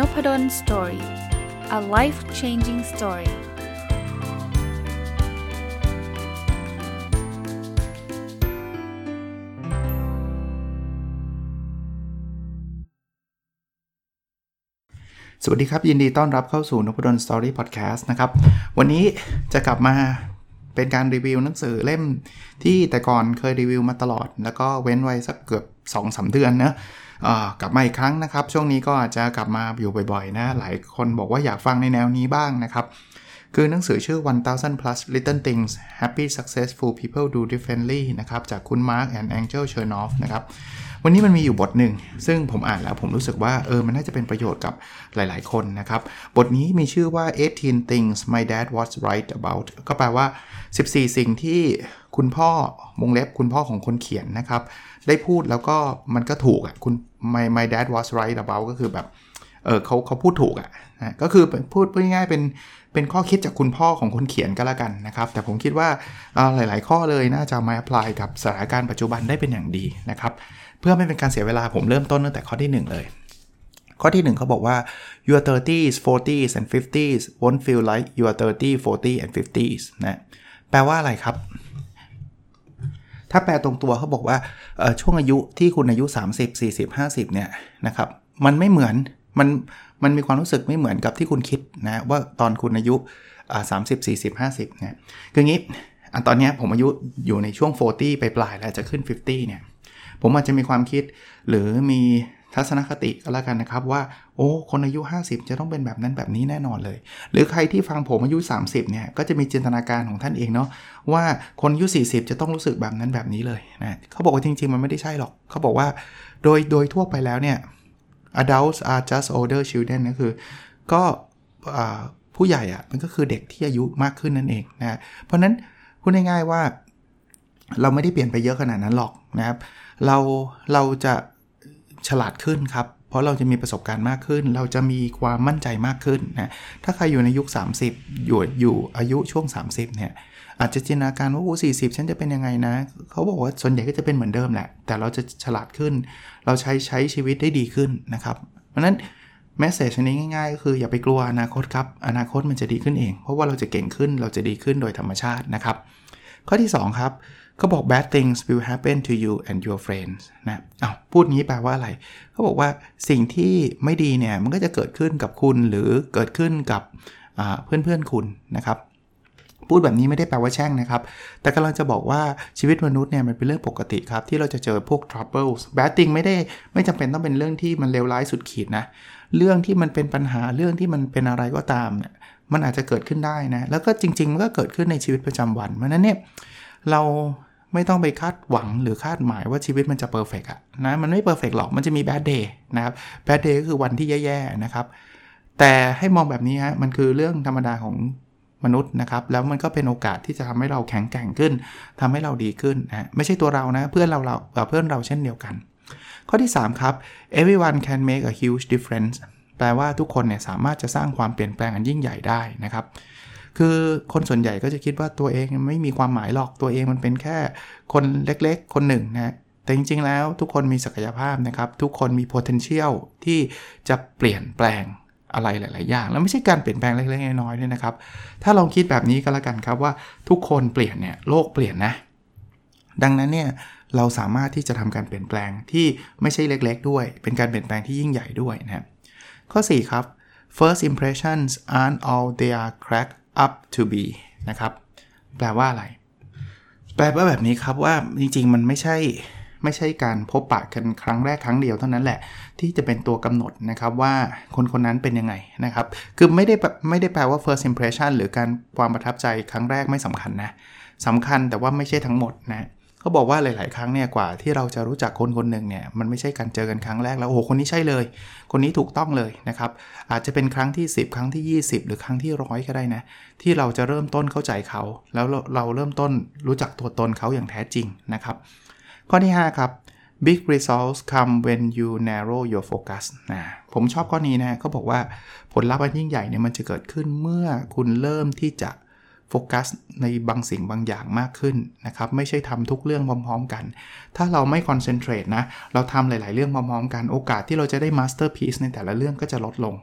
Nopadol's Story a life changing story สวัสดีครับ ยินดีต้อนรับเข้าสู่นพดล Story Podcast นะครับ วันนี้จะกลับมาเป็นการรีวิวหนังสือเล่มที่แต่ก่อนเคยรีวิวมาตลอด แล้วก็เว้นไว้สักเกือบ2-3เดือนนะ กลับมาอีกครั้งนะครับ ช่วงนี้ก็อาจจะกลับมาอยู่บ่อยๆนะ หลายคนบอกว่าอยากฟังในแนวนี้บ้างนะครับ คือหนังสือชื่อ 1000 plus little things happy successful people do differently นะครับ จากคุณ Mark and Angel Chernoff นะครับวันนี้มันมีอยู่บทหนึ่ง ซึ่งผมอ่านแล้วผมรู้สึกว่าเออมันน่าจะเป็นประโยชน์กับหลาย ๆ คนนะครับ บทนี้มีชื่อว่า 18 things my dad was right about ก็แปลว่า 14 สิ่งที่คุณพ่อวงเล็บคุณพ่อของคนเขียนนะครับ ได้พูดแล้วก็มันก็ถูกอะคุณ my my dad was right about ก็คือแบบเออเขาเขาพูดถูกอะนะก็คือพูดพูดง่ายๆเป็นเป็นข้อคิดจากคุณพ่อของคนเขียนก็แล้วกันนะครับ แต่ผมคิดว่าหลาย ๆ ข้อเลยน่าจะมา apply กับสถานการณ์ปัจจุบันได้เป็นอย่างดีนะครับ เพื่อไม่เป็นการเสียเวลาผมเริ่มต้นตั้งแต่ข้อที่ 1 เลย ข้อที่ 1เขาบอกว่า your 30s 40s and 50s won't feel like your 30 40 and 50s นะแปลว่าอะไรครับ ถ้าแปลตรงตัวเขาบอกว่าช่วงอายุที่คุณอายุ 30 40 50เนี่ยนะครับมันไม่เหมือนมันมันมีความรู้สึกไม่เหมือนกับที่คุณคิดนะว่าตอนคุณอายุสามสิบสี่สิบห้าสิบเนี่ยคืองี้อันตอนนี้ผมอายุอยู่ในช่วง 40 ไปปลายแล้วจะขึ้น 50 เนี่ย ผมอาจจะมีความคิดหรือมี ทัศนคติก็แล้วกันนะครับว่า โอ้ คนอายุ 50 จะต้องเป็นแบบนั้นแบบนี้แน่นอนเลย หรือใครที่ฟังผมอายุ 30เนี่ยก็จะมีจินตนาการของท่านเองเนาะว่าคนอายุ 40 จะต้องรู้สึกแบบนั้นแบบนี้เลยนะเขาบอกว่าจริง ๆ มันไม่ได้ใช่หรอก เขาบอกว่าโดยโดยทั่วไปแล้วเนี่ย adults are just older children ก็คือก็ผู้ใหญ่อะมันก็คือเด็กที่อายุมากขึ้นนั่นเองนะเพราะนั้นพูดง่ายๆว่าเราไม่ได้เปลี่ยนไปเยอะขนาดนั้นหรอกนะครับ เราเราจะ ฉลาดขึ้นครับ เพราะเราจะมีประสบการณ์มากขึ้น เราจะมีความมั่นใจมากขึ้นนะ ถ้าใครอยู่ในยุค 30 อยู่อยู่อายุช่วง 30 เนี่ย อาจจะจินตนาการว่าโอ้สี่สิบฉันจะเป็นยังไงนะ เขาบอกว่าส่วนใหญ่ก็จะเป็นเหมือนเดิมแหละ แต่เราจะฉลาดขึ้น เราใช้ใช้ชีวิตได้ดีขึ้นนะครับ เพราะนั้นแมสเซจนี้ง่ายๆก็คืออย่าไปกลัวอนาคตครับ อนาคตมันจะดีขึ้นเอง เพราะว่าเราจะเก่งขึ้น เราจะดีขึ้นโดยธรรมชาตินะครับ ข้อที่ 2 ครับ เขาบอก bad things will happen to you and your friends นะอา้าวพูดงี้แปลว่าอะไร เขาบอกว่าสิ่งที่ไม่ดีเนี่ย มันก็จะเกิดขึ้นกับคุณหรือเกิดขึ้นกับเพื่อนเพื่อนคุณนะครับ พูดแบบนี้ไม่ได้แปลว่าแช่งนะครับ แต่กำลังจะบอกว่าชีวิตมนุษย์เนี่ยมันเป็นเรื่องปกติครับ ที่เราจะเจอพวก troubles bad thing ไม่ได้ไม่จำเป็นต้องเป็นเรื่องที่มันเลวร้ายสุดขีดนะ เรื่องที่มันเป็นปัญหาเรื่องที่มันเป็นอะไรก็ตามเนี่ยมันอาจจะเกิดขึ้นได้นะ แล้วก็จริงๆ มันก็เกิดขึ้นในชีวิตประจำวัน เพราะนั้นเนี่ยเรา ไม่ต้องไปคาดหวังหรือคาดหมายว่าชีวิตมันจะ perfect อะนะมันไม่ perfect หรอกมันจะมี bad day นะครับ bad day ก็คือวันที่แย่ๆนะครับ แต่ให้มองแบบนี้ฮะมันคือเรื่องธรรมดาของมนุษย์นะครับ แล้วมันก็เป็นโอกาสที่จะทำให้เราแข็งแกร่งขึ้นทำให้เราดีขึ้นนะไม่ใช่ตัวเรานะเพื่อนเราเราเพื่อนเราเช่นเดียวกัน ข้อที่ 3 ครับ everyone can make a huge difference แปลว่าทุกคนเนี่ยสามารถจะสร้างความเปลี่ยนแปลงอันยิ่งใหญ่ได้นะครับ คือคนส่วนใหญ่ก็จะคิดว่าตัวเองไม่มีความหมายหรอกตัวเองมันเป็นแค่คนเล็กๆ คนหนึ่งนะแต่จริงๆแล้วทุกคนมีศักยภาพนะครับ ทุกคนมี potential ที่จะเปลี่ยนแปลงอะไรหลาย ๆ อย่าง แล้วไม่ใช่การเปลี่ยนแปลงเล็กๆน้อยๆด้วยนะครับ ถ้าลองคิดแบบนี้ก็แล้วกันครับว่าทุกคนเปลี่ยนเนี่ยโลกเปลี่ยนนะ ดังนั้นเนี่ยเราสามารถที่จะทำการเปลี่ยนแปลงที่ไม่ใช่เล็ก ๆ ด้วย เป็นการเปลี่ยนแปลงที่ยิ่งใหญ่ด้วยนะครับข้อ 4 ครับ first impressions aren't all they are cracked up to be นะครับ แปลว่าอะไร แปลว่าแบบนี้ครับว่าจริงๆ มันไม่ใช่ไม่ใช่การพบปะกันครั้งแรกครั้งเดียวเท่านั้นแหละ ที่จะเป็นตัวกำหนดนะครับว่าคนคนนั้นเป็นยังไงนะครับ คือไม่ได้ไม่ได้แปลว่า first impression หรือการความประทับใจครั้งแรกไม่สำคัญนะสำคัญแต่ว่าไม่ใช่ทั้งหมดนะ เขาบอกว่าหลาย ๆ ครั้งเนี่ยกว่าที่เราจะรู้จักคนคนหนึ่งเนี่ยมันไม่ใช่การเจอกันครั้งแรกแล้วโอ้โหคนนี้ใช่เลย คนนี้ถูกต้องเลยนะครับอาจจะเป็นครั้งที่ 10 ครั้งที่ 20 หรือครั้งที่ร้อยก็ได้นะที่เราจะเริ่มต้นเข้าใจเขา แล้วเราเริ่มต้นรู้จักตัวตนเขาอย่างแท้จริงนะครับ ข้อที่ 5 ครับ big results come when you narrow your focus นะผมชอบข้อนี้นะเขาบอกว่าผลลัพธ์อันยิ่งใหญ่เนี่ยมันจะเกิดขึ้นเมื่อคุณเริ่มที่จะ โฟกัสในบางสิ่งบางอย่างมากขึ้นนะครับ ไม่ใช่ทำทุกเรื่องพร้อมๆกัน ถ้าเราไม่ concentrate นะ เราทำหลาย ๆ เรื่องพร้อมๆกัน โอกาสที่เราจะได้ masterpiece ในแต่ละเรื่องก็จะลดลง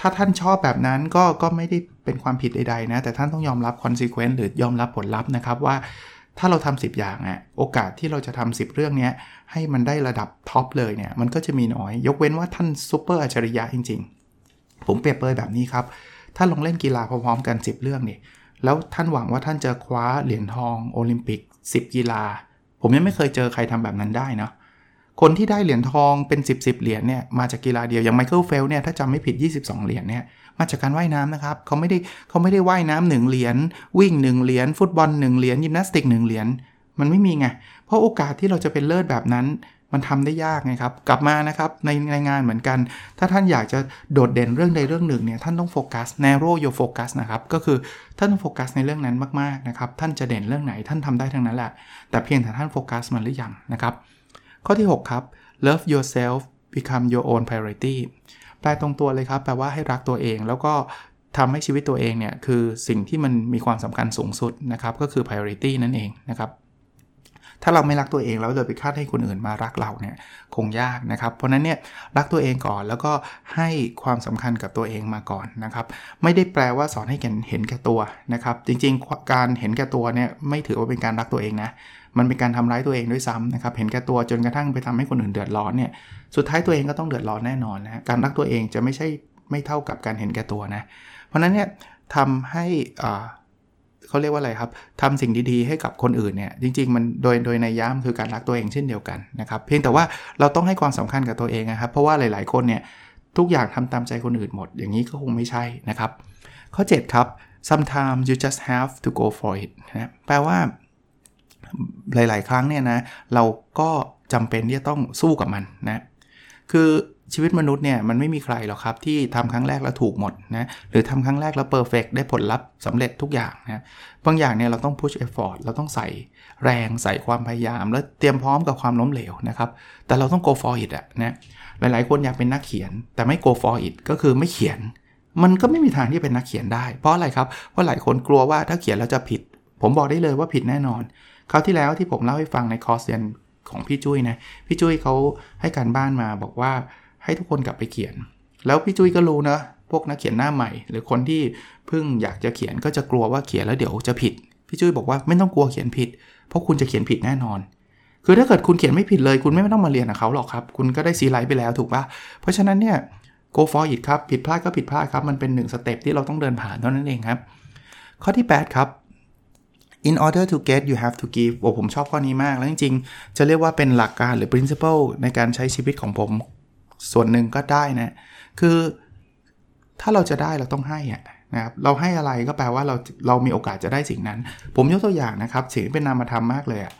ถ้าท่านชอบแบบนั้นก็ก็ไม่ได้เป็นความผิดใดๆนะ แต่ท่านต้องยอมรับ consequence หรือยอมรับผลลัพธ์นะครับว่าถ้าเราทำ10 อย่างอะโอกาสที่เราจะทำ10 เรื่องนี้ให้มันได้ระดับ top เลยเนี่ย มันก็จะมีน้อย ยกเว้นว่าท่านซูเปอร์อัจฉริยะจริง ๆ ผมเปรียบเปรยแบบนี้ครับ ถ้าลองเล่นกีฬาพร้อมๆกัน 10 เรื่องนี่ แล้วท่านหวังว่าท่านจะคว้าเหรียญทองโอลิมปิก 10 กีฬา ผมยังไม่เคยเจอใครทำแบบนั้นได้นะคนที่ได้เหรียญทองเป็น 10บสเหรียญเนี่ยมาจากกีฬาเดียวอย่างไมเคิลเฟลป์สเนี่ยถ้าจำไม่ผิด 22 เหรียญเนี่ยมาจากการว่ายน้ำนะครับเขาไม่ได้เขาไม่ได้ว่ายน้ำหนึ่งเหรียญวิ่ง 1 เหรียญฟุตบอล 1 เหรียญยิมนาสติก 1 เหรียญมันไม่มีไงเพราะโอกาสที่เราจะเป็นเลิศแบบนั้น มันทำได้ยากไงครับ กลับมานะครับในในงานเหมือนกัน ถ้าท่านอยากจะโดดเด่นเรื่องใดเรื่องหนึ่งเนี่ยท่านต้องโฟกัส narrow your focus นะครับ ก็คือท่านต้องโฟกัสในเรื่องนั้นมากๆนะครับ ท่านจะเด่นเรื่องไหนท่านทำได้ทั้งนั้นแหละ แต่เพียงแต่ท่านโฟกัสมันหรือยังนะครับ ข้อที่ 6 ครับ love yourself become your own priority แปลตรงตัวเลยครับ แปลว่าให้รักตัวเองแล้วก็ทำให้ชีวิตตัวเองเนี่ยคือสิ่งที่มันมีความสำคัญสูงสุดนะครับ ก็คือ priority นั่นเองนะครับ ถ้าเราไม่รักตัวเองแล้วเราไปคาดให้คนอื่นมารักเราเนี่ยคงยากนะครับ เพราะนั้นเนี่ยรักตัวเองก่อนแล้วก็ให้ความสำคัญกับตัวเองมาก่อนนะครับไม่ได้แปลว่าสอนให้เห็นแก่ตัวนะครับจริงๆ การเห็นแก่ตัวเนี่ยไม่ถือว่าเป็นการรักตัวเองนะมันเป็นการทำร้ายตัวเองด้วยซ้ำนะครับ เห็นแก่ตัวจนกระทั่งไปทำให้คนอื่นเดือดร้อนเนี่ย สุดท้ายตัวเองก็ต้องเดือดร้อนแน่นอนนะการรักตัวเองจะไม่ใช่ไม่เท่ากับการเห็นแก่ตัวนะ เพราะนั้นเนี่ยทำให้ เขาเรียกว่าอะไรครับทำสิ่งดีๆให้กับคนอื่นเนี่ยจริง ๆ มันโดยโดยในย่ามคือการรักตัวเองเช่นเดียวกันนะครับเพียงแต่ว่าเราต้องให้ความสำคัญกับตัวเองนะครับ เพราะว่าหลาย ๆ คนเนี่ยทุกอย่างทำตามใจคนอื่นหมด อย่างนี้ก็คงไม่ใช่นะครับ ข้อ 7 ครับ sometimes you just have to go for it นะแปลว่าหลาย ๆ ครั้งเนี่ยนะเราก็จำเป็นที่จะต้องสู้กับมันนะคือ ชีวิตมนุษย์เนี่ยมันไม่มีใครหรอกครับที่ทำครั้งแรกแล้วถูกหมดนะหรือทำครั้งแรกแล้วเพอร์เฟกได้ผลลัพธ์สำเร็จทุกอย่างนะบางอย่างเนี่ยเราต้อง push effort เราต้องใส่แรงใส่ความพยายาม แล้วเตรียมพร้อมกับความล้มเหลวนะครับแต่เราต้อง go for it อะนะหลายๆ คนอยากเป็นนักเขียน แต่ไม่ go for it ก็คือไม่เขียน มันก็ไม่มีทางที่เป็นนักเขียนได้ เพราะอะไรครับเพราะหลายคนกลัวว่าถ้าเขียนแล้วจะผิด ผมบอกได้เลยว่าผิดแน่นอนคราวที่แล้วที่ผมเล่าให้ฟังในคอร์สเรียนของพี่จุ้ยนะพี่จุ้ยเขาให้การบ้านมาบอกว่า ให้ทุกคนกลับไปเขียน แล้วพี่จุ้ยก็รู้นะพวกนักเขียนหน้าใหม่ หรือคนที่เพิ่งอยากจะเขียนก็จะกลัวว่าเขียนแล้วเดี๋ยวจะผิดพี่จุ้ยบอกว่าไม่ต้องกลัวเขียนผิด เพราะคุณจะเขียนผิดแน่นอน คือถ้าเกิดคุณเขียนไม่ผิดเลย คุณไม่ต้องมาเรียนกับเขาหรอกครับ คุณก็ได้ซีไรต์ไปแล้วถูกปะเพราะฉะนั้นเนี่ย go for it ครับผิดพลาดก็ผิดพลาดครับ มันเป็นหนึ่ง step ที่เราต้องเดินผ่านเท่านั้นเองครับ ข้อที่ 8 ครับ in order to get you have to give โอ้ผมชอบข้อนี้มาก แล้วจริงๆ จะเรียกว่าเป็นหลักการหรือ principle ในการใช้ชีวิตของผม ส่วนหนึ่งก็ได้นะ คือถ้าเราจะได้เราต้องให้อะนะครับเราให้อะไรก็แปลว่าเราเรามีโอกาสจะได้สิ่งนั้น ผมยกตัวอย่างนะครับสิ่งที่เป็นนามธรรมมากเลยอะ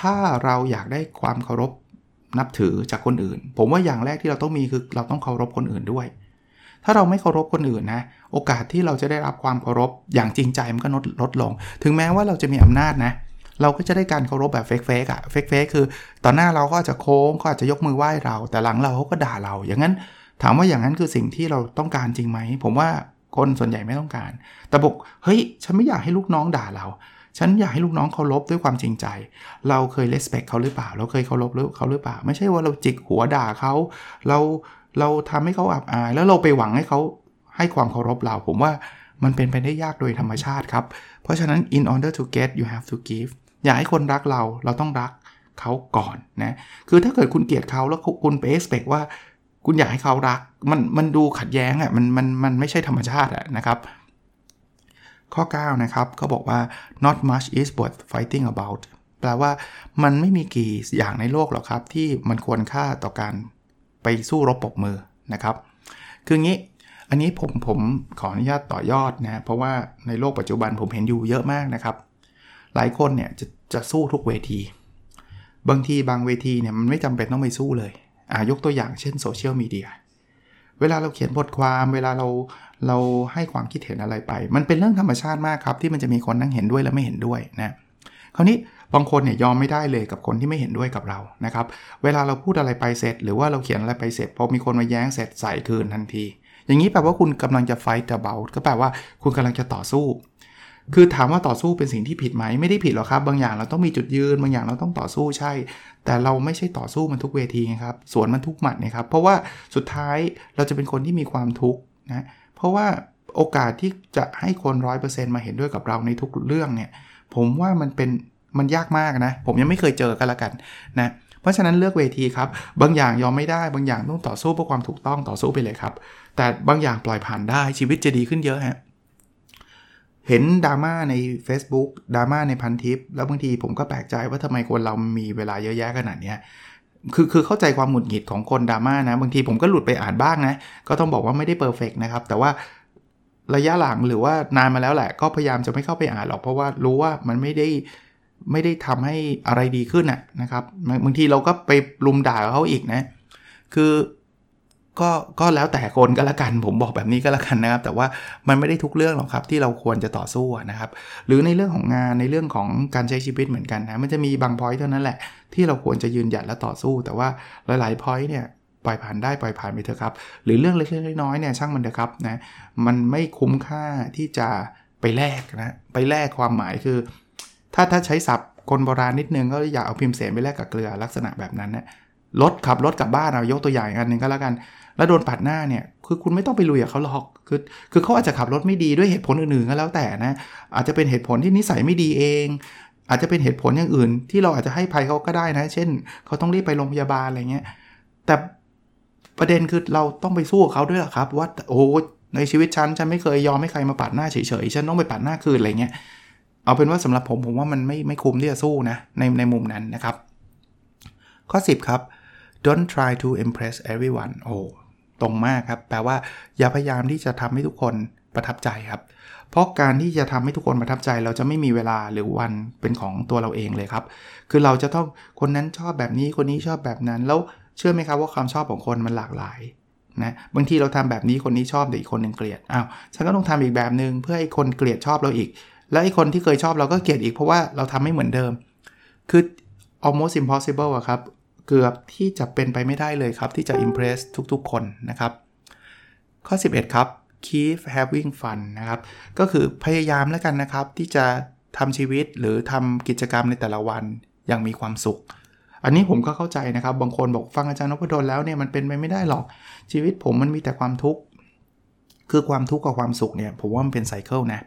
ถ้าเราอยากได้ความเคารพนับถือจากคนอื่น ผมว่าอย่างแรกที่เราต้องมีคือเราต้องเคารพคนอื่นด้วย ถ้าเราไม่เคารพคนอื่นนะ โอกาสที่เราจะได้รับความเคารพอย่างจริงใจมันก็ลดลดลง ถึงแม้ว่าเราจะมีอำนาจนะ เราก็จะได้การเคารพแบบเฟกเฟกอะเฟกเฟกคือต่อหน้าเราก็จะโค้งก็อาจจะยกมือไหว้เรา แต่หลังเราเขาก็ด่าเรา อย่างนั้น ถามว่าอย่างนั้นคือสิ่งที่เราต้องการจริงไหม ผมว่าคนส่วนใหญ่ไม่ต้องการ แต่บอกเฮ้ย ฉันไม่อยากให้ลูกน้องด่าเรา ฉันอยากให้ลูกน้องเคารพด้วยความจริงใจ เราเคยเลสเปคเขาหรือเปล่า เราเคยเคารพเขาหรือเปล่า ไม่ใช่ว่าเราจิกหัวด่าเขา เราเราทำให้เขาอับอาย แล้วเราไปหวังให้เขาให้ความเคารพเรา ผมว่ามันเป็นไปได้ยากโดยธรรมชาติครับ เพราะฉะนั้น in order to get you have to give อยากให้คนรักเราเราต้องรักเขาก่อนนะคือถ้าเกิดคุณเกลียดเขาแล้วคุณไป expect ว่า คุณอยากให้เขารักมันมันดูขัดแย้งอะ่ะมันมันมันไม่ใช่ธรรมชาติอะนะครับข้อ 9 นะครับเขาบอกว่า not much is worth fighting about แปลว่ามันไม่มีกี่อย่างในโลกหรอกครับ ที่มันควรค่าต่อการไปสู้รบปกมือนะครับ คืองี้อันนี้ผมผมขออนุญาตต่อยอดนะ เพราะว่าในโลกปัจจุบันผมเห็นอยู่เยอะมากนะครับ หลายคนเนี่ยจะ จะสู้ทุกเวที บางทีบางเวทีเนี่ยมันไม่จำเป็นต้องไปสู้เลยอ่ายกตัวอย่างเช่นโซเชียลมีเดียเวลาเราเขียนบทความเวลาเราเราให้ความคิดเห็นอะไรไป มันเป็นเรื่องธรรมชาติมากครับ ที่มันจะมีคนนั่งเห็นด้วยและไม่เห็นด้วยนะคราวนี้บางคนเนี่ยยอมไม่ได้เลยกับคนที่ไม่เห็นด้วยกับเรานะครับ เวลาเราพูดอะไรไปเสร็จ หรือว่าเราเขียนอะไรไปเสร็จพอมีคนมาแย้งเสร็จใส่คืนทันที อย่างนี้แปลว่าคุณกำลังจะไฟต์เบลก็แปลว่าคุณกำลังจะต่อสู้ คือถามว่าต่อสู้เป็นสิ่งที่ผิดไหมไม่ได้ผิดหรอกครับ บางอย่างเราต้องมีจุดยืน บางอย่างเราต้องต่อสู้ใช่ แต่เราไม่ใช่ต่อสู้มันทุกเวทีครับ สวนมันทุกหมัดนะครับ เพราะว่าสุดท้ายเราจะเป็นคนที่มีความทุกข์นะเพราะว่าโอกาสที่จะให้คนร้อยเปอร์เซ็นต์มาเห็นด้วยกับเราในทุกเรื่องเนี่ย ผมว่ามันเป็นมันยากมากนะ ผมยังไม่เคยเจอกันละกันนะเพราะฉะนั้นเลือกเวทีครับ บางอย่างยอมไม่ได้ บางอย่างต้องต่อสู้เพื่อความถูกต้องต่อสู้ไปเลยครับ แต่บางอย่างปล่อยผ่านได้ชีวิตจะดีขึ้นเยอะฮะ เห็นดราม่าใน Facebook ดราม่าในพันทิป แล้วบางทีผมก็แปลกใจว่าทำไมคนเรามีเวลาเยอะแยะขนาดนี้คือคือเข้าใจความหงุดหงิดของคนดราม่านะ บางทีผมก็หลุดไปอ่านบ้างนะ ก็ต้องบอกว่าไม่ได้เพอร์เฟกนะครับ แต่ว่าระยะหลังหรือว่านานมาแล้วแหละ ก็พยายามจะไม่เข้าไปอ่านหรอก เพราะว่ารู้ว่ามันไม่ได้ไม่ได้ทำให้อะไรดีขึ้นนะครับ บางทีเราก็ไปรุมด่าเขาอีกนะ คือ ก็ก็แล้วแต่คนก็แล้วกัน ผมบอกแบบนี้ก็แล้วกันนะครับ แต่ว่ามันไม่ได้ทุกเรื่องหรอกครับที่เราควรจะต่อสู้นะครับ หรือในเรื่องของงานในเรื่องของการใช้ชีวิตเหมือนกันนะมันจะมีบาง point เท่านั้นแหละ ที่เราควรจะยืนหยัดและต่อสู้ แต่ว่าหลายๆ point เนี่ยปล่อยผ่านได้ปล่อยผ่านไปเถอะครับ หรือเรื่องเล็กๆน้อยๆเนี่ยช่างมันเถอะครับนะมันไม่คุ้มค่าที่จะไปแลกนะไปแลกความหมายคือ ถ้าถ้าใช้ศัพท์คนโบราณนิดนึงก็อยากเอาพิมพ์เสนไปแลกกับเกลือลักษณะแบบนั้นนะ รถขับรถกลับบ้านเอายกตัวอย่างอันหนึ่งก็แล้วกัน แล้วโดนปาดหน้าเนี่ยคือคุณไม่ต้องไปลุยกับเขาหรอกคือคือเขาอาจจะขับรถไม่ดีด้วยเหตุผลอื่นๆก็แล้วแต่นะ อาจจะเป็นเหตุผลที่นิสัยไม่ดีเอง อาจจะเป็นเหตุผลอย่างอื่น ที่เราอาจจะให้ภัยเขาก็ได้นะ เช่น เขาต้องรีบไปโรงพยาบาลอะไรเงี้ยแต่ประเด็นคือเราต้องไปสู้เขาด้วยหรอครับ ว่าโอ้ในชีวิตฉันฉันไม่เคยยอมให้ใครมาปาดหน้าเฉยๆฉันต้องไปปาดหน้าคืนอะไรเงี้ยเอาเป็นว่าสำหรับผมผมว่ามันไม่ไม่คุ้มที่จะสู้นะในในมุมนั้นนะครับ ข้อ 10 ครับ don't try to impress everyone โอ้ตรงมากครับ แปลว่าอย่าพยายามที่จะทำให้ทุกคนประทับใจครับ เพราะการที่จะทำให้ทุกคนประทับใจ เราจะไม่มีเวลาหรือวันเป็นของตัวเราเองเลยครับ คือเราจะต้องคนนั้นชอบแบบนี้คนนี้ชอบแบบนั้น แล้วเชื่อไหมครับว่าความชอบของคนมันหลากหลายนะบางทีเราทำแบบนี้คนนี้ชอบแต่อีกคนหนึ่งเกลียดอ้าวฉันก็ต้องทำอีกแบบหนึง่งเพื่อให้คนเกลียดชอบเราอีก แล้วไอ้คนที่เคยชอบเราก็เกลียดอีกเพราะว่าเราทำไม่เหมือนเดิม คือ almost impossible อะครับ เกือบที่จะเป็นไปไม่ได้เลยครับ ที่จะ impress ทุกๆ คนนะครับ ข้อ 11 ครับ keep having fun นะครับ ก็คือพยายามแล้วกันนะครับ ที่จะทำชีวิตหรือทำกิจกรรมในแต่ละวันอย่างมีความสุข อันนี้ผมก็เข้าใจนะครับ บางคนบอกฟังอาจารย์นพดลแล้วเนี่ยมันเป็นไปไม่ได้หรอก ชีวิตผมมันมีแต่ความทุกข์ คือความทุกข์กับความสุขเนี่ยผมว่ามันเป็นไซเคิลนะ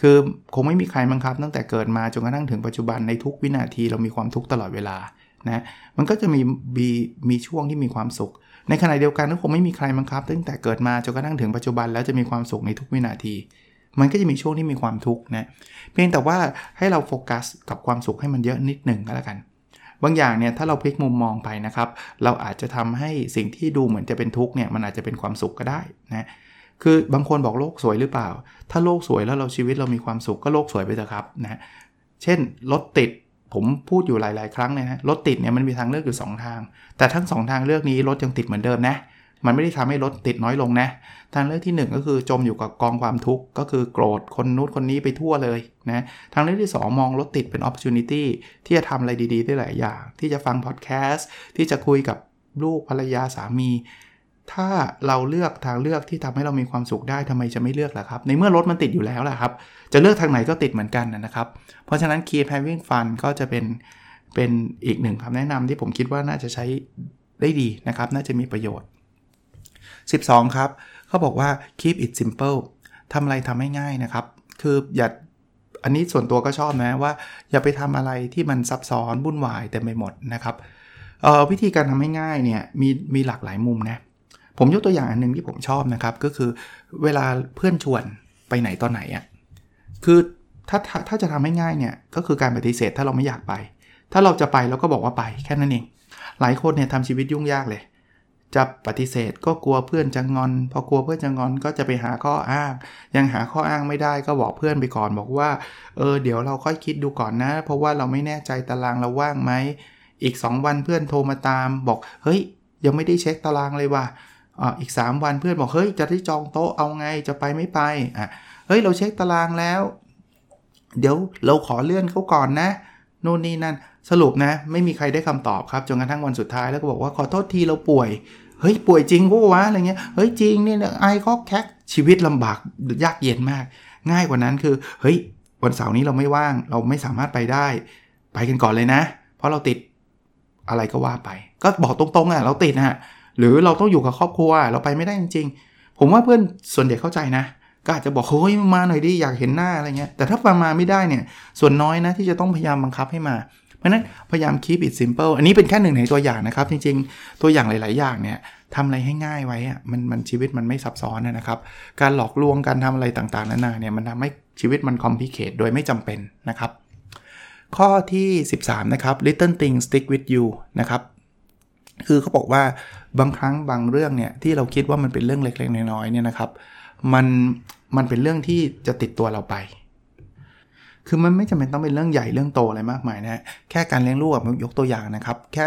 คือคงไม่มีใครบังคับ ตั้งแต่เกิดมาจนกระทั่งถึงปัจจุบันในทุกวินาทีเรามีความทุกข์ตลอดเวลา นะมันก็จะมีมีมีช่วงที่มีความสุข ในขณะเดียวกันก็คงไม่มีใครบังคับ ตั้งแต่เกิดมาจนกระทั่งถึงปัจจุบันแล้วจะมีความสุขในทุกวินาที มันก็จะมีช่วงที่มีความทุกข์นะเพียงแต่ว่าให้เราโฟกัสกับความสุขให้มันเยอะนิดหนึ่งก็แล้วกัน บางอย่างเนี่ยถ้าเราพลิกมุมมองไปนะครับ เราอาจจะทำให้สิ่งที่ดูเหมือนจะเป็นทุกข์เนี่ยมันอาจจะเป็นความสุขก็ได้นะคือบางคนบอกโลกสวยหรือเปล่า ถ้าโลกสวยแล้วเราชีวิตเรามีความสุขก็โลกสวยไปเถอะครับนะ เช่นรถติด ผมพูดอยู่หลาย ๆ ครั้งเลยนะรถติดเนี่ยมันมีทางเลือกอยู่ 2 ทาง แต่ทั้ง 2 ทางเลือกนี้รถยังติดเหมือนเดิมนะมันไม่ได้ทำให้รถติดน้อยลงนะ ทางเลือกที่ 1 ก็คือจมอยู่กับกองความทุกข์ก็คือโกรธคนนู้นคนนี้ไปทั่วเลยนะ ทางเลือกที่ 2 มองรถติดเป็น opportunity ที่จะทำอะไรดี ๆ ได้หลายอย่าง ที่จะฟังพอดแคสต์ที่จะคุยกับลูกภรรยาสามี ถ้าเราเลือกทางเลือกที่ทำให้เรามีความสุขได้ทำไมจะไม่เลือกล่ะครับ ในเมื่อรถมันติดอยู่แล้วล่ะครับ จะเลือกทางไหนก็ติดเหมือนกันนะครับ เพราะฉะนั้น keep having fun ก็จะเป็นเป็นอีกหนึ่งคำแนะนำที่ผมคิดว่าน่าจะใช้ได้ดีนะครับ น่าจะมีประโยชน์ 12 ครับเขาบอกว่า keep it simple ทำอะไรทำให้ง่ายนะครับ คืออย่าอันนี้ส่วนตัวก็ชอบนะว่า อย่าไปทำอะไรที่มันซับซ้อนวุ่นวายเต็มไปหมดนะครับวิธีการทำให้ง่ายเนี่ยมีมีหลากหลายมุมนะ ผมยกตัวอย่างอันหนึ่งที่ผมชอบนะครับ ก็คือเวลาเพื่อนชวนไปไหนตอนไหนอะ่ะคือถ้าถ้าจะทำให้ง่ายเนี่ยก็คือการปฏิเสธถ้าเราไม่อยากไป ถ้าเราจะไปเราก็บอกว่าไปแค่นั้นเอง หลายคนเนี่ยทำชีวิตยุ่งยากเลย จะปฏิเสธก็กลัวเพื่อนจะงอน พอกลัวเพื่อนจะงอนก็จะไปหาข้ออ้าง ยังหาข้ออ้างไม่ได้ก็บอกเพื่อนไปก่อนบอกว่าเออเดี๋ยวเราค่อยคิดดูก่อนนะ เพราะว่าเราไม่แน่ใจตารางเราว่างไหมอีก 2 วันเพื่อนโทรมาตามบอกเฮ้ยยังไม่ได้เช็คตารางเลยว่ะ อีก 3 วันเพื่อนบอกเฮ้ยจะได้จองโต๊ะเอาไงจะไปไม่ไปอะเฮ้ยเราเช็คตารางแล้ว เดี๋ยวเราขอเลื่อนเขาก่อนนะนู่นนี่นั่นสรุปนะ ไม่มีใครได้คำตอบครับจนกระทั่งวันสุดท้ายแล้วก็บอกว่าขอโทษทีเราป่วยเฮ้ยป่วยจริงกูวะอะไรเงี้ยเฮ้ยจริงนี่ไอคอกแคกชีวิตลำบากยากเย็นมาก ง่ายกว่านั้นคือเฮ้ยวันเสาร์นี้เราไม่ว่าง เราไม่สามารถไปได้ ไปกันก่อนเลยนะ เพราะเราติดอะไรก็ว่าไป ก็บอกตรงๆอะเราติดนะฮะ หรือเราต้องอยู่กับครอบครัวเราไปไม่ได้จริงๆ ผมว่าเพื่อนส่วนใหญ่เข้าใจนะ ก็อาจจะบอกเฮ้ยมาหน่อยดิอยากเห็นหน้าอะไรเงี้ยแต่ถ้ามามาไม่ได้เนี่ยส่วนน้อยนะที่จะต้องพยายามบังคับให้มา เพราะนั้นพยายาม keep it simple อันนี้เป็นแค่หนึ่งในตัวอย่างนะครับ จริง ๆ ตัวอย่างหลาย ๆ อย่างเนี่ยทำอะไรให้ง่ายไว้อะมันมันชีวิตมันไม่ซับซ้อนนะครับ การหลอกลวงการทำอะไรต่างๆนานาเนี่ยมันทำให้ชีวิตมันคอมพลีเคทโดยไม่จำเป็นนะครับ ข้อที่ 13 นะครับ little things stick with you นะครับ คือเขาบอกว่า บางครั้งบางเรื่องเนี่ยที่เราคิดว่ามันเป็นเรื่องเล็กๆน้อยๆเนี่ยนะครับ มันมันเป็นเรื่องที่จะติดตัวเราไป คือมันไม่จำเป็นต้องเป็นเรื่องใหญ่เรื่องโตอะไรมากมายนะแค่การเลี้ยงลูกยกตัวอย่างนะครับ แค่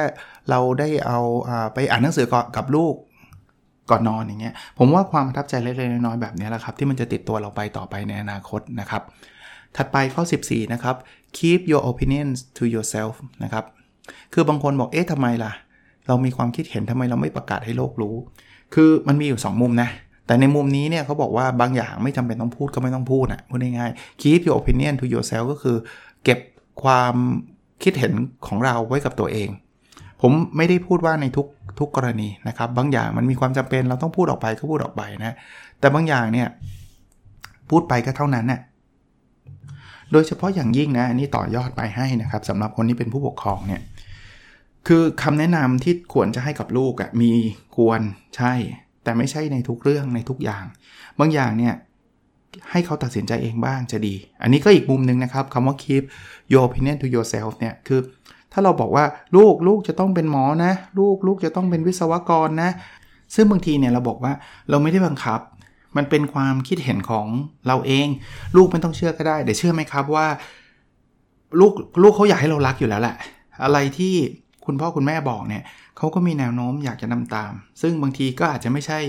เราได้เอาไปอ่านหนังสือกับลูกก่อนนอนอย่างเงี้ยผมว่าความประทับใจเล็กๆน้อยๆแบบนี้แหละครับ ที่มันจะติดตัวเราไปต่อไปในอนาคตนะครับ ถัดไปข้อ 14 นะครับ keep your opinions to yourself นะครับ คือบางคนบอกเอ๊ะทำไมล่ะ เรามีความคิดเห็นทำไมเราไม่ประกาศให้โลกรู้ คือมันมีอยู่ 2 มุมนะ แต่ในมุมนี้เนี่ยเขาบอกว่าบางอย่างไม่จำเป็นต้องพูดก็ไม่ต้องพูดนะพูดง่ายๆ keep your opinion to yourself ก็คือ เก็บความคิดเห็นของเราไว้กับตัวเอง ผมไม่ได้พูดว่าในทุกทุกกรณีนะครับ บางอย่างมันมีความจำเป็นเราต้องพูดออกไปก็พูดออกไปนะ แต่บางอย่างเนี่ยพูดไปก็เท่านั้นนะ่ะโดยเฉพาะอย่างยิ่งนะอันนี้ต่อยอดไปให้นะครับสำหรับคนที่เป็นผู้ปกครองเนี่ย คือคำแนะนำที่ควรจะให้กับลูกอะ่ะมีควรใช่ แต่ไม่ใช่ในทุกเรื่องในทุกอย่าง บางอย่างเนี่ยให้เขาตัดสินใจเองบ้างจะดี อันนี้ก็อีกมุมหนึ่งนะครับคำว่า keep your opinion to yourself เนี่ยคือถ้าเราบอกว่าลูกลูกจะต้องเป็นหมอนะ ลูกลูกจะต้องเป็นวิศวกรนะ ซึ่งบางทีเนี่ยเราบอกว่าเราไม่ได้บังคับ มันเป็นความคิดเห็นของเราเอง ลูกไม่ต้องเชื่อก็ได้แต่เชื่อไหมครับว่า ลูกลูกเขาอยากให้เรารักอยู่แล้วแหละ อะไรที่ คุณพ่อคุณแม่บอกเนี่ยเขาก็มีแนวโน้มอยากจะนำตาม ซึ่งบางทีก็อาจจะไม่ใช่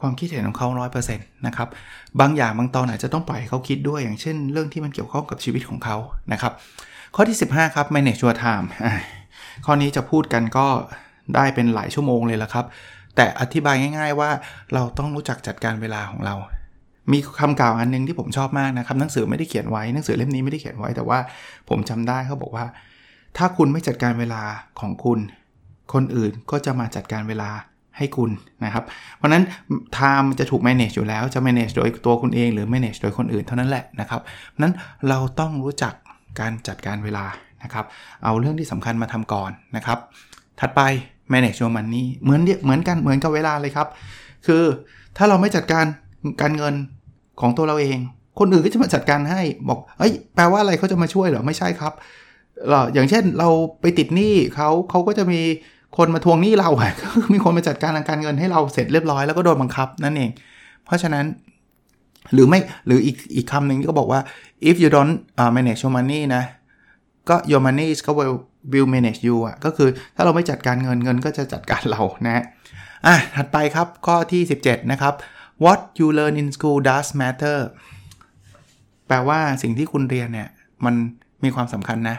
ความคิดเห็นของเขาร้อยเปอร์เซ็นต์นะครับ บางอย่างบางตอนอาจจะต้องปล่อยให้เขาคิดด้วย อย่างเช่น เรื่องที่มันเกี่ยวข้องกับชีวิตของเขานะครับ ข้อที่ 15 ครับ manage your time ข้อนี้จะพูดกันก็ได้เป็นหลายชั่วโมงเลยละครับ แต่อธิบายง่าย ๆ ว่าเราต้องรู้จักจัดการเวลาของเรา มีคำกล่าวอันนึงที่ผมชอบมากนะครับ หนังสือไม่ได้เขียนไว้ หนังสือเล่มนี้ไม่ได้เขียนไว้ แต่ว่าผมจำได้เขาบอกว่า ถ้าคุณไม่จัดการเวลาของคุณ คนอื่นก็จะมาจัดการเวลาให้คุณนะครับ เพราะนั้น time จะถูก manage อยู่แล้ว จะ manage โดยตัวคุณเองหรือ manage โดยคนอื่นเท่านั้นแหละนะครับนั้นเราต้องรู้จักการจัดการเวลานะครับ เอาเรื่องที่สำคัญมาทำก่อนนะครับ ถัดไป manage your money เหมือนเหมือนกันเหมือนกับเวลาเลยครับ คือถ้าเราไม่จัดการการเงินของตัวเราเอง คนอื่นก็จะมาจัดการให้บอกเอ้ยแปลว่าอะไรเขาจะมาช่วยเหรอไม่ใช่ครับ อย่างเช่นเราไปติดหนี้เขาเขาก็จะมีคนมาทวงหนี้เราอะก็มีคนมาจัดการทางการเงินให้เราเสร็จเรียบร้อยแล้วก็โดนบังคับนั่นเอง เพราะฉะนั้นหรือไม่หรืออีกอีกคำหนึ่งก็บอกว่า if you don't uh, manage your money นะก็ your money is ก็ will will manage you อะก็คือถ้าเราไม่จัดการเงินเงินก็จะจัดการเรานะอะถัดไปครับข้อที่ 17 นะครับ what you learn in school does matter แปลว่าสิ่งที่คุณเรียนเนี่ย มันมีความสำคัญนะ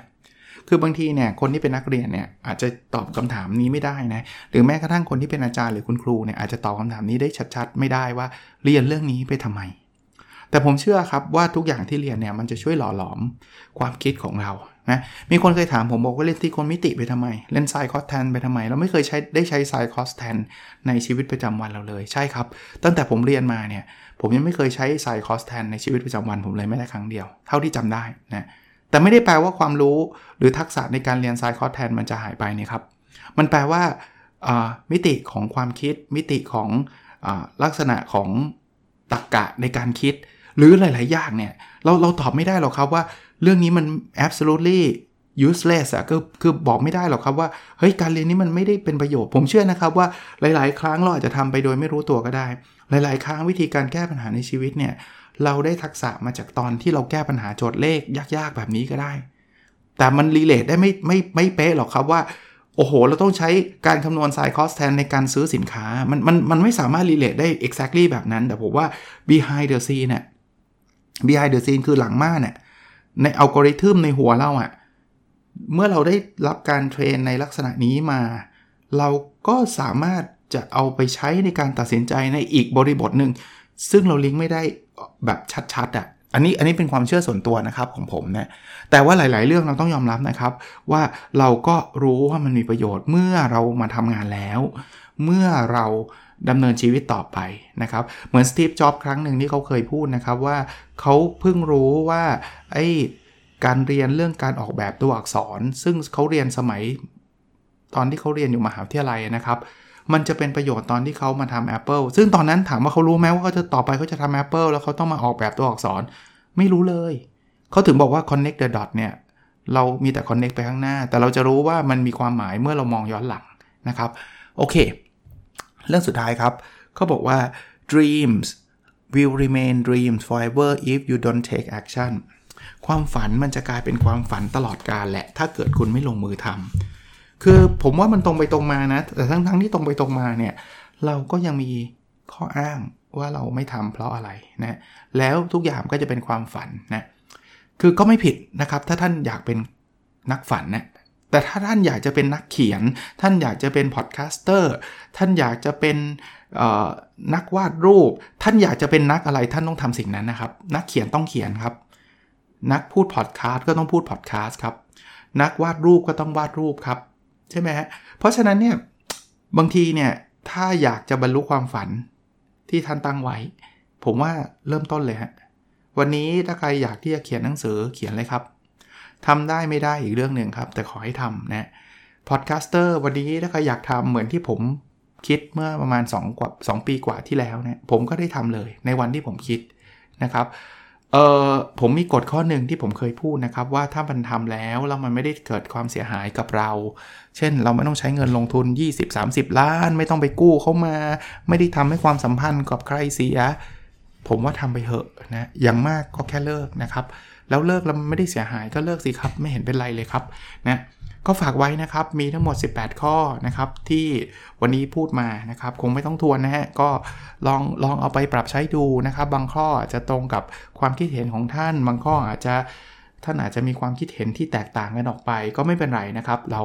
คือบางทีเนี่ยคนที่เป็นนักเรียนเนี่ยอาจจะตอบคำถามนี้ไม่ได้นะหรือแม้กระทั่งคนที่เป็นอาจารย์หรือคุณครูเนี่ยอาจจะตอบคำถามนี้ได้ชัดๆ ไม่ได้ว่าเรียนเรื่องนี้ไปทำไม แต่ผมเชื่อครับว่าทุกอย่างที่เรียนเนี่ยมันจะช่วยหล่อหลอมความคิดของเรานะมีคนเคยถามผมบอกว่าเล่นตีคนมิติไปทำไม เล่นไซคอสแทนไปทำไม เราไม่เคยใช้ได้ใช้ไซคอสแทนในชีวิตประจำวันเราเลยใช่ครับ ตั้งแต่ผมเรียนมาเนี่ยผมยังไม่เคยใช้ไซคอสแทนในชีวิตประจำวันผมเลยแม้แต่ครั้งเดียว เท่าที่จำได้นะ แต่ไม่ได้แปลว่าความรู้หรือทักษะในการเรียนไซคอสแทนมันจะหายไปนี่ครับ มันแปลว่ามิติของความคิด มิติของอลักษณะของตรรกกะในการคิด หรือหลาย ๆ อย่างเนี่ย เราเราตอบไม่ได้หรอกครับว่าเรื่องนี้มัน absolutely useless อะคือคือบอกไม่ได้หรอกครับว่าเฮ้ยการเรียนนี้มันไม่ได้เป็นประโยชน์ ผมเชื่อนะครับว่าหลาย ๆ ครั้งเราอาจจะทำไปโดยไม่รู้ตัวก็ได้ หลาย ๆ ครั้งวิธีการแก้ปัญหาในชีวิตเนี่ย เราได้ทักษะมาจากตอนที่เราแก้ปัญหาโจทย์เลขยากๆแบบนี้ก็ได้ แต่มัน relate ได้ไม่ไม่ไม่เป๊ะหรอกครับว่า โอ้โห เราต้องใช้การคำนวณ sine cos tan ในการซื้อสินค้า มันมันมันไม่สามารถรีเลทได้ exactly แบบนั้น แต่ผมว่า behind the scene เนี่ย behind the scene คือหลังม่านเนี่ยในอัลกอริทึมในหัวเราอะ่ะ เมื่อเราได้รับการ train ในลักษณะนี้มา เราก็สามารถจะเอาไปใช้ในการตัดสินใจในอีกบริบทหนึ่ง ซึ่งเราลิงก์ไม่ได้ แบบชัดๆอะ่ะอันนี้อันนี้เป็นความเชื่อส่วนตัวนะครับของผมนะแต่ว่าหลาย ๆ เรื่องเราต้องยอมรับนะครับ ว่าเราก็รู้ว่ามันมีประโยชน์เมื่อเรามาทำงานแล้ว เมื่อเราดำเนินชีวิตต่อไปนะครับ เหมือนสตีฟจ็อบครั้งหนึ่งที่เขาเคยพูดนะครับว่าเขาเพิ่งรู้ว่าไอ้การเรียนเรื่องการออกแบบตัวอักษร ซึ่งเขาเรียนสมัยตอนที่เขาเรียนอยู่มหาวิทยาลัยนะครับ มันจะเป็นประโยชน์ตอนที่เขามาทำ Apple ซึ่งตอนนั้นถามว่าเขารู้ไหมว่าเขาจะต่อไปเขาจะทำ Apple แล้วเขาต้องมาออกแบบตัวอักษร ไม่รู้เลย เขาถึงบอกว่า connect the dot เนี่ย เรามีแต่ connect ไปข้างหน้า แต่เราจะรู้ว่ามันมีความหมายเมื่อเรามองย้อนหลังนะครับ โอเค เรื่องสุดท้ายครับ เขาบอกว่า dreams will remain dreams forever if you don't take action ความฝันมันจะกลายเป็นความฝันตลอดกาลแหละ ถ้าเกิดคุณไม่ลงมือทำ คือผมว่ามันตรงไปตรงมานะ แต่ทั้งทั้งที่ตรงไปตรงมาเนี่ย เราก็ยังมีข้ออ้างว่าเราไม่ทำเพราะอะไรนะ แล้วทุกอย่างก็จะเป็นความฝันนะ คือก็ไม่ผิดนะครับ ถ้าท่านอยากเป็นนักฝันนะ แต่ถ้าท่านอยากจะเป็นนักเขียน ท่านอยากจะเป็นพอดแคสเตอร์ ท่านอยากจะเป็นนักวาดรูป ท่านอยากจะเป็นนักอะไร ท่านต้องทำสิ่งนั้นนะครับ นักเขียนต้องเขียนครับ นักพูดพอดแคสต์ก็ต้องพูดพอดแคสต์ครับ นักวาดรูปก็ต้องวาดรูปครับ ใช่ไหมฮะ เพราะฉะนั้นเนี่ยบางทีเนี่ยถ้าอยากจะบรรลุความฝันที่ท่านตั้งไว้ ผมว่าเริ่มต้นเลยฮะ วันนี้ถ้าใครอยากที่จะเขียนหนังสือเขียนเลยครับทำได้ไม่ได้อีกเรื่องหนึ่งครับ แต่ขอให้ทำนะ podcaster วันนี้ถ้าใครอยากทำเหมือนที่ผมคิดเมื่อประมาณ2กว่า2ปีกว่าที่แล้วเนี่ยผมก็ได้ทำเลยในวันที่ผมคิดนะครับ เออผมมีกฎข้อหนึ่งที่ผมเคยพูดนะครับ ว่าถ้ามันทำแล้วแล้วมันไม่ได้เกิดความเสียหายกับเรา เช่น เราไม่ต้องใช้เงินลงทุน 20-30 ล้าน ไม่ต้องไปกู้เข้ามา ไม่ได้ทำให้ความสัมพันธ์กับใครเสีย ผมว่าทำไปเถอะนะอย่างมากก็แค่เลิกนะครับ แล้วเลิกแล้วไม่ได้เสียหายก็เลิกสิครับ ไม่เห็นเป็นไรเลยครับนะ ก็ฝากไว้นะครับ มีทั้งหมด 18 ข้อนะครับ ที่วันนี้พูดมานะครับ คงไม่ต้องทวนนะฮะ ก็ลองลองเอาไปปรับใช้ดูนะครับ บางข้ออาจจะตรงกับความคิดเห็นของท่าน บางข้ออาจจะท่านอาจจะมีความคิดเห็นที่แตกต่างกันออกไป ก็ไม่เป็นไรนะครับ เรา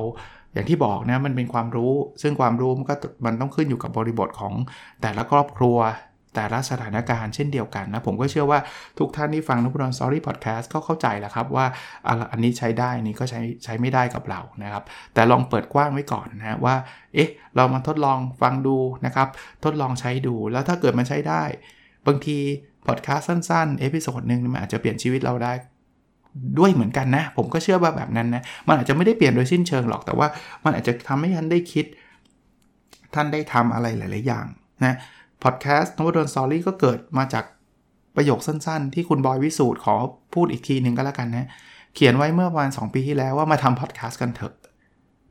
อย่างที่บอกนะมันเป็นความรู้ ซึ่งความรู้มันก็มันต้องขึ้นอยู่กับบริบทของแต่ละครอบครัว แต่ละสถานการณ์เช่นเดียวกันนะ ผมก็เชื่อว่าทุกท่านที่ฟังนุบรอนสอรี่พอดแคสต์ก็เข้าใจแล้วครับว่าอันนี้ใช้ได้นี่ก็ใช้ใช้ไม่ได้กับเรานะครับ แต่ลองเปิดกว้างไว้ก่อนนะว่าเอ๊ะเรามาทดลองฟังดูนะครับ ทดลองใช้ดูแล้วถ้าเกิดมันใช้ได้ บางทีพอดแคสต์สั้นๆ episode หนึ่งมันอาจจะเปลี่ยนชีวิตเราได้ด้วยเหมือนกันนะ ผมก็เชื่อว่าแบบนั้นนะ มันอาจจะไม่ได้เปลี่ยนโดยสิ้นเชิงหรอกแต่ว่ามันอาจจะทำให้ท่านได้คิด ท่านได้ทำอะไรหลาย ๆ อย่างนะ พอดแคสต์ Nopadol's Story ก็เกิดมาจากประโยคสั้นๆ ที่คุณบอยวิสูตรขอพูดอีกทีหนึ่งก็แล้วกันนะเขียนไว้เมื่อประมาณ2ปีที่แล้วว่ามาทำพอดแคสต์กันเถอะ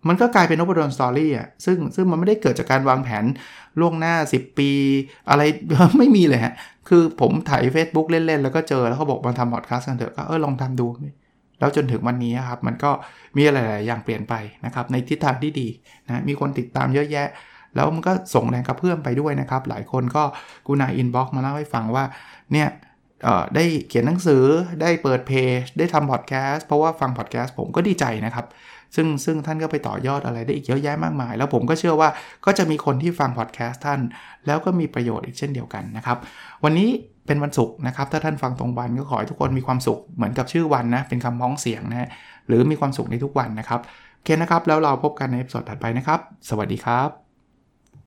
มันก็กลายเป็น Nopadol's Story อะซึ่งซึ่งมันไม่ได้เกิดจากการวางแผนล่วงหน้า 10 ปี อะไรไม่มีเลยฮะ คือผมถ่าย Facebook เล่น ๆ แล้วก็เจอแล้วเขาบอกมาทำพอดแคสต์กันเถอะก็เออลองทำดู แล้วจนถึงวันนี้ครับ มันก็มีอะไรหลายอย่างเปลี่ยนไปนะครับในทิศทางที่ดีนะมีคนติดตามเยอะแยะ แล้วมันก็ส่งแรงกระเพื่อมไปด้วยนะครับ หลายคนก็กูนาอินบ็อกมาเล่าให้ฟังว่า เนี่ยได้เขียนหนังสือได้เปิดเพจ ได้ทำพอดแคสต์เพราะว่าฟังพอดแคสต์ผมก็ดีใจนะครับ ซึ่งซึ่งท่านก็ไปต่อยอดอะไรได้อีกเยอะแยะมากมาย แล้วผมก็เชื่อว่าก็จะมีคนที่ฟังพอดแคสต์ท่าน แล้วก็มีประโยชน์อีกเช่นเดียวกันนะครับ วันนี้เป็นวันศุกร์นะครับ ถ้าท่านฟังตรงวันก็ขอให้ทุกคนมีความสุขเหมือนกับชื่อวันนะ เป็นคำพ้องเสียงนะหรือมีความสุขในทุกวันนะครับโอเคนะครับ แล้วเราพบกันในสดถัดไปนะครับ สวัสดีครับ